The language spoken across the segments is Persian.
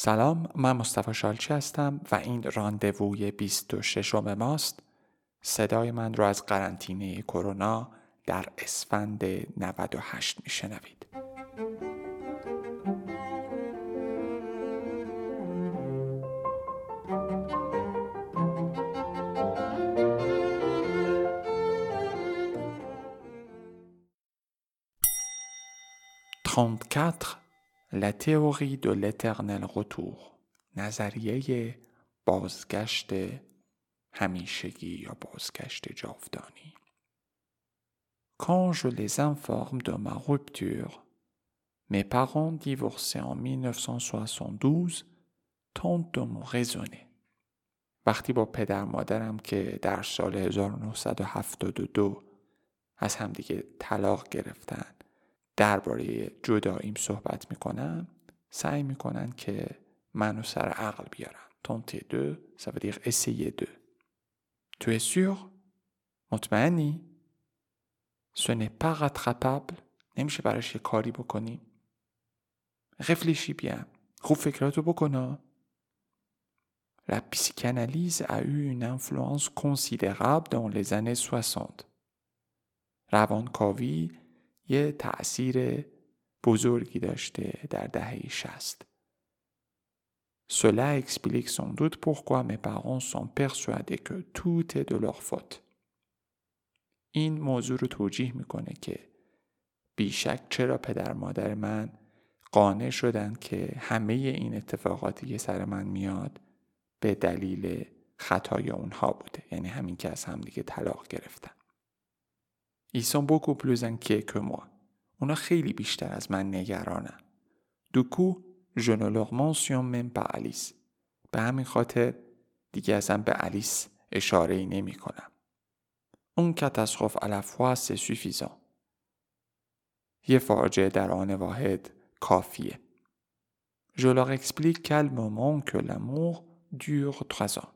سلام من مصطفی شالچی هستم و این راندووی 26 ماست. صدای من رو از قرنطینه کرونا در اسفند 98 میشنوید. Trente-quatre La théorie de l'éternel retour نظریه بازگشت همیشگی یا بازگشت جاودانی Quand je les informe de ma rupture, mes parents divorcés en 1972 tentent de me raisonner. وقتی با پدر مادرم که در سال 1972 از همدیگه طلاق گرفتن درباره جداییم صحبت می‌کنن سعی می‌کنن که منو سر عقل بیارن. تنتی دو سفریق اسی دو تو سور، مطمئنی؟ سنه پاقت خپب نمیشه براش یه کاری بکنی. غفلشی بیان خوب فکراتو بکنا La psychanalyse a eu une influence considérable dans les années 60. Ravankovi یه تأثیر بزرگی داشته در دهه شست. Cela explique sans doute pourquoi mes parents sont persuadés que tout est de leur faute. این موضوع رو توجیه می‌کنه که بیشک چرا پدر مادر من قانع شدن که همه این اتفاقاتی که سر من میاد به دلیل خطای اونها بوده یعنی همین که از همدیگه طلاق گرفتن ایسان بکو پلوزن که که ما. اونا خیلی بیشتر از من نگرانه. دو کو جنو لغمان سیان من به علیس. به همین خاطر دیگه ازم به علیس اشاره ای نمی کنم. اون کت از خوف الافوه یه فاجه در آن واحد کافیه. Je leur explique calmement que l'amour dure trois ans.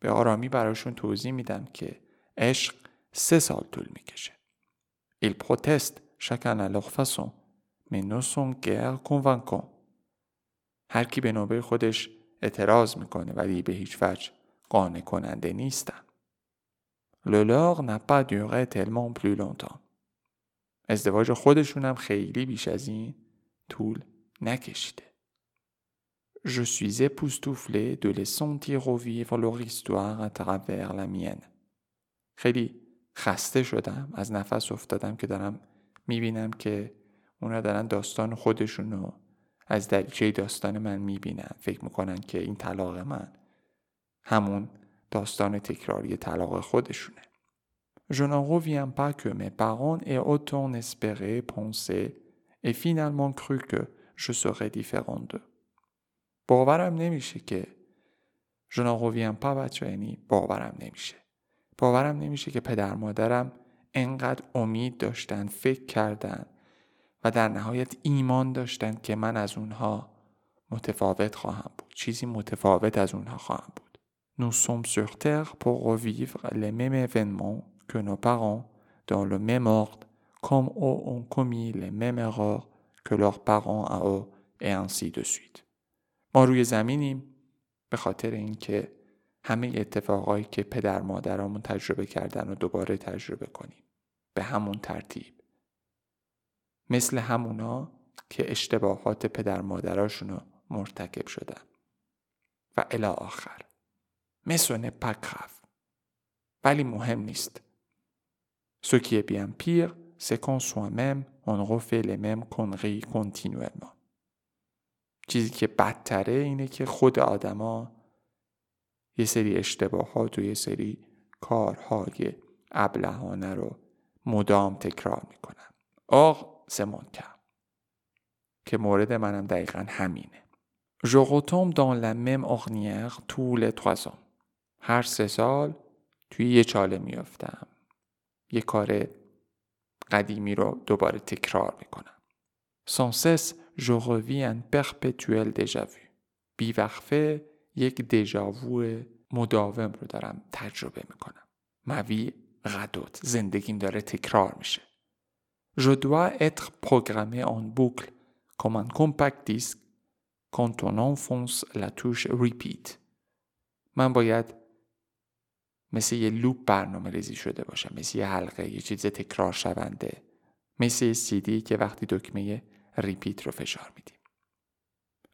به آرامی براشون توضیح میدم که عشق سه سال طول می‌کشه. Ils protestent chacun à leur façon, mais ne sont guère convaincants. هر کی به نوبه خودش اعتراض میکنه ولی به هیچ وجه قانع کننده نیستن. Le leur n'a pas duré tellement plus longtemps. ازدواج خودشون هم خیلی بیش از این طول نکشیده. Je suis époustouflé de les sentir revivre leur histoire à travers la mienne. خیلی خسته شدم از نفس افتادم که دارم می‌بینم که اونا دارن داستان خودشونو از دریچه داستان من می‌بینن فکر می‌کنن که این طلاق من همون داستان تکراری طلاق خودشونه Je n'en reviens pas que mes parents aient autant espéré, pensé et finalement cru que je serais différent d'eux. باورم نمیشه که Je n'en reviens pas بچه یعنی باورم نمیشه. باورم نمیشه که پدر مادرم انقدر امید داشتن فکر کردن و در نهایت ایمان داشتن که من از اونها متفاوت خواهم بود چیزی متفاوت از اونها خواهم بود Nous sommes sur terre pour revivre les mêmes événements que nos parents dans le même ordre comme eux ont commis les mêmes erreurs que leurs parents à eux et ainsi de suite ما روی زمینیم به خاطر اینکه همه اتفاقایی که پدر مادرامون تجربه کردن و دوباره تجربه کنیم. به همون ترتیب. مثل همونا که اشتباهات پدر مادراشون مرتکب شدن. و الی آخر. مثل پکرف ولی مهم نیست. Ce qui est bien pire, c'est qu'en soi-même, on refait les mêmes conneries. چیزی که بدتره اینه که خود آدما یه سری اشتباهات و یه سری کارهای ابلهانه رو مدام تکرار می‌کنن آق کرد که مورد منم دقیقا همینه Je retombe dans la même ornière. هر سه سال توی یه چاله میافتم. یه کار قدیمی رو دوباره تکرار می‌کنم. Sans cesse, je revis un perpétuel. بیوقفه یک دژاوو مداوم رو دارم تجربه می‌کنم. موی غدوت زندگیم داره تکرار میشه. Je dois être programmé en boucle. Comme un compact disque quand on enfonce la touche repeat. من باید مثل یه لوپ برنامه ریزی شده باشم مثل یه حلقه یه چیز تکرار شونده مثل یه سیدی که وقتی دکمه ریپیت رو فشار میدیم.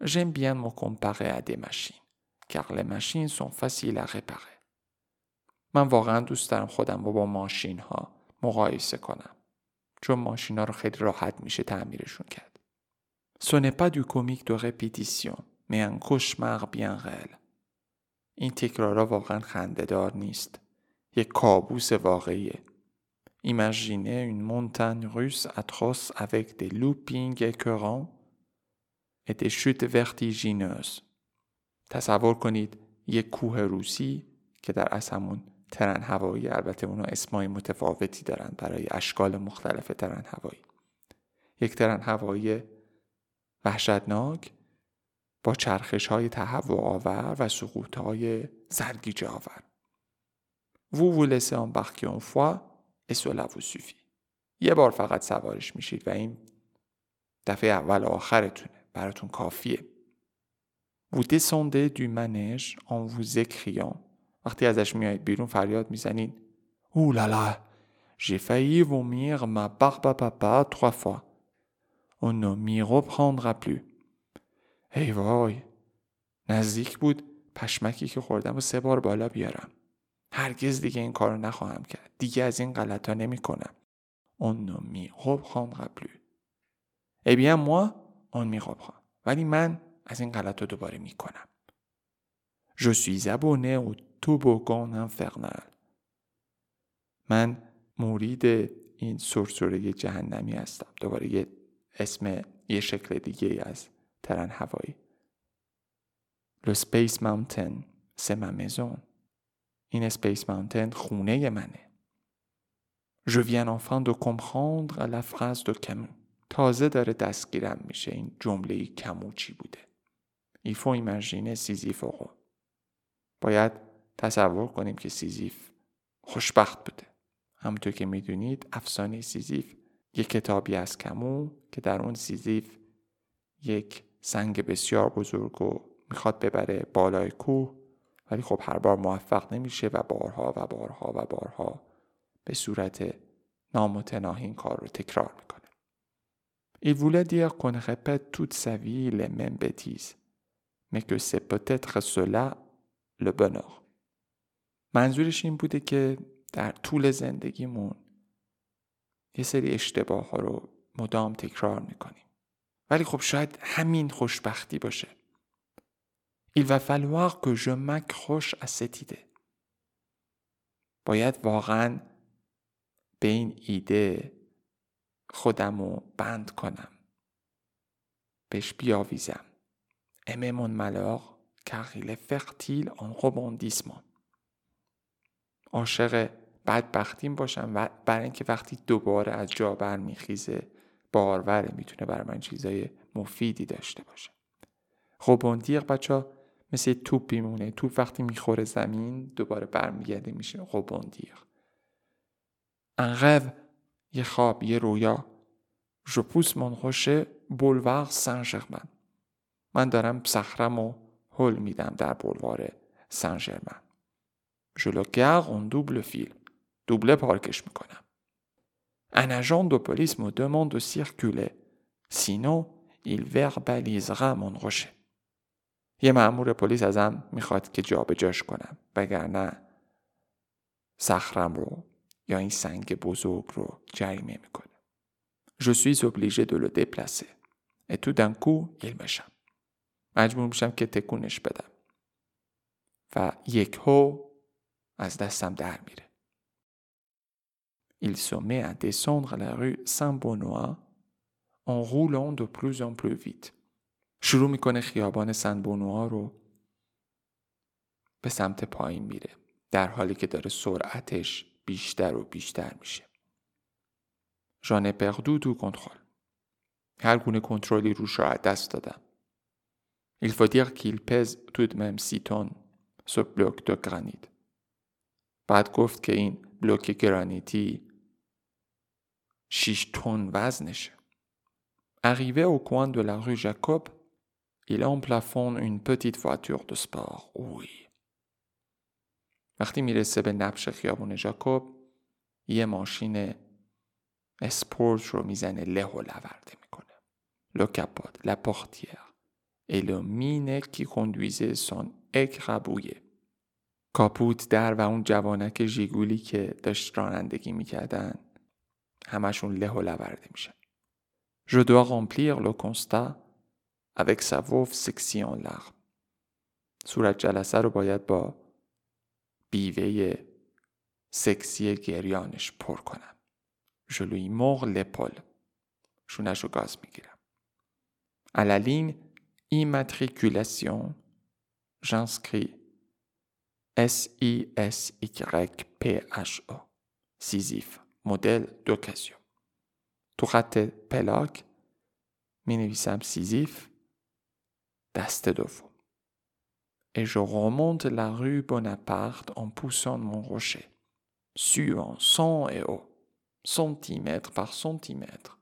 J'aime bien me comparer à des machines. Car les machines sont faciles à réparer من واقعا دوست دارم خودم رو با ماشین ها مقایسه کنم چون ماشین ها رو خیلی راحت میشه تعمیرشون کرد Ce n'est pas du comique de répétition mais un cauchemar bien réel این تکرارا واقعا خندهدار نیست یک کابوس واقعیه Imaginez une montagne russe atroce avec des loopings écœurants et des chutes vertigineuses. تصور کنید یک کوه روسی که در اصل همون ترن هوایی البته اونا اسمای متفاوتی دارن برای اشکال مختلف ترن هوایی یک ترن هوایی وحشتناک با چرخش های تهوع آور و سقوط های سرگیجه آور Vous vous laissez embarquer une fois et cela vous suffit. یه بار فقط سوارش میشید و این دفعه اول آخرتونه براتون کافیه. Vous descendez du manège en vous écriant وقتی ازش میایید بیرون فریاد می‌زنین او لالا j'ai failli vomir ma barbe papa trois fois. On ne m'y reprendra plus. ای وای نزدیک بود پشمکی که خوردم و سه بار بالا بیارم هرگز دیگه این کارو نخواهم کرد دیگه از این نمی کنم on ne m'y reprendra plus eh bien moi on m'y reprend ولی من از این غلط رو دوباره می کنم je suis abonné au toboggan infernal. من مورید این سرسره جهنمی هستم. دوباره یه اسم یه شکل دیگه از ترن هوایی. Le Space Mountain c'est ma maison این Space Mountain خونه منه. Je viens enfin de comprendre la phrase de Camus. تازه داره دستگیرم میشه این جمله کمو چی بوده. Il faut imaginer Sisyphe باید تصور کنیم که سیزیف خوشبخت بوده همونطور که می‌دونید افسانه سیزیف یک کتابی از کمو که در اون سیزیف یک سنگ بسیار بزرگ و می‌خواد ببره بالای کوه ولی خب هر بار موفق نمیشه و بارها و بارها و بارها به صورت نامتناهی این کار رو تکرار می‌کنه. Il voulait dire qu'on répète toute sa vie les mêmes bêtises, mais que c'est peut-être cela le bonheur. منظورش این بوده که در طول زندگیمون یه سری اشتباه ها رو مدام تکرار می‌کنیم. ولی خب شاید همین خوشبختی باشه. Il va falloir que je m'accroche à cette idée. باید واقعا به این ایده خودم رو بند کنم. بهش بیاویزم. Aimer mon malheur car il est fertile en rebondissement. عاشق بدبختیم باشم و برای اینکه وقتی دوباره از جا برمیخیزه باروره می‌تونه برای من چیزای مفیدی داشته باشه. rebondir بچه مثل توپ میمونه. توپ وقتی می‌خوره زمین دوباره برمیگرده میشه. rebondir un rêve یه خواب یه رویا. Je pousse mon rocher boulevard Saint-Germain من دارم صخرم و هل میدم در بولوار سن ژرمن le garde en double fil دوبله پارکش می‌کنم un agent de police me demande de circuler sinon il verbalisera mon rocher یه مأمور پلیس ازم می‌خواد که جابجاش کنم وگرنه صخرم رو یا این سنگ بزرگ رو جریمه می‌کنه Je suis obligé de le déplacer. Et tout d'un coup, il m'échappe. مجبور میشم که تکونش بدم. و یک هو از دستم در میره. Il se met à descendre la rue Saint-Benoît en roulant de plus en plus vite. شروع می‌کنه خیابان سنبونوها رو به سمت پایین میره در حالی که داره سرعتش بیشتر و بیشتر میشه ژان پردو تو کنترل هر گونه کنترلی روش را دست دادم Il faut dire qu'il pèse tout de même 6 tonnes ce bloc de granit. بعد گفت که این بلوک گرانیتی 6 تن وزنشه. Arrivé au coin de la rue Jacob, il emplafonne une petite voiture de sport. Oui. وقتی میرسه به نبش خیابون جاکوب یه ماشین اسپورت رو میزنه له و لورده میکنه. Le capote, la portière et le mine qui conduisait son écrabouillé. کاپوت در و اون جوانک ژیگولی که داشت رانندگی می‌کردن همشون له و لورده میشن. Je dois remplir le constat avec sa sexy en larmes. صورت جلسه رو باید با بیوه سکسی گریانش پر کنم. Je lui mords l'épaule. شونش رو گاز می‌گیرم. Ligne immatriculation, j'inscris. S-I-S-Y-P-H-O, Sisyphe, modèle d'occasion. Tourate Pelag, mi novisam Sisyphe, Et je remonte la rue Bonaparte en poussant mon rocher, suant sang et eau, centimètre par centimètre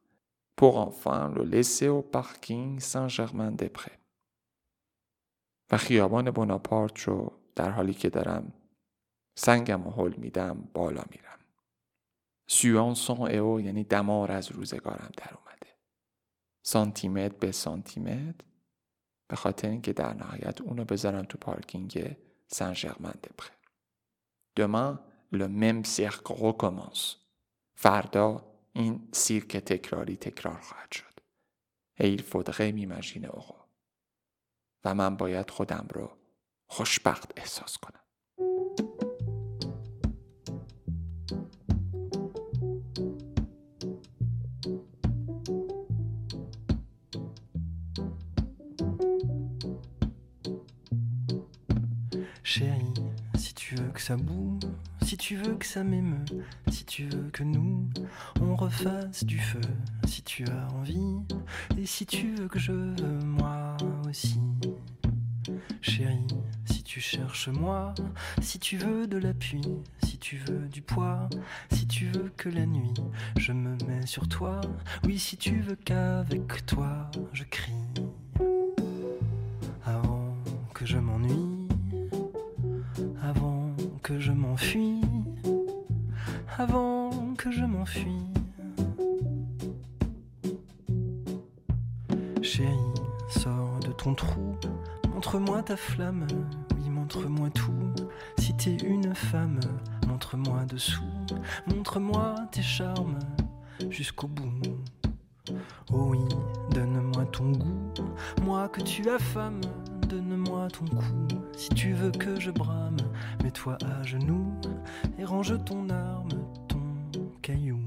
pour enfin le laisser au parking Saint-Germain-des-Prés. و خیابان بناپارت رو در حالی که دارم سنگم و حل میدم بالا میرم. سوان سان او یعنی دمار از روزگارم در اومده. سانتیمتر به سانتیمتر به خاطر اینکه در نهایت اونو بذارم تو پارکینگ سن ژرمن دپره. Demain, le même cirque. فردا این سیرک تکراری تکرار خواهد شد. ایل فودغه میمجین اوقا. و من باید خودم رو خوشبخت احساس کنم. Chérie, si tu veux que ça boue, si tu veux que ça m'émeut, si tu veux que nous, on refasse du feu, si tu as envie, et si tu veux que je veux moi aussi. Chérie, si tu cherches moi, si tu veux de l'appui, si tu veux du poids, si tu veux que la nuit je me mets sur toi, oui si tu veux qu'avec toi je crie. Avant que je m'ennuie, avant que je m'enfuis, avant que je m'enfuis. Chérie, sors de ton trou, montre-moi ta flamme, oui montre-moi tout. Si t'es une femme, montre-moi dessous, montre-moi tes charmes jusqu'au bout. Oh oui, donne-moi ton goût, moi que tu femme, donne-moi ton cou. Si tu veux que je brame, mets-toi à genoux et range ton arme, ton caillou.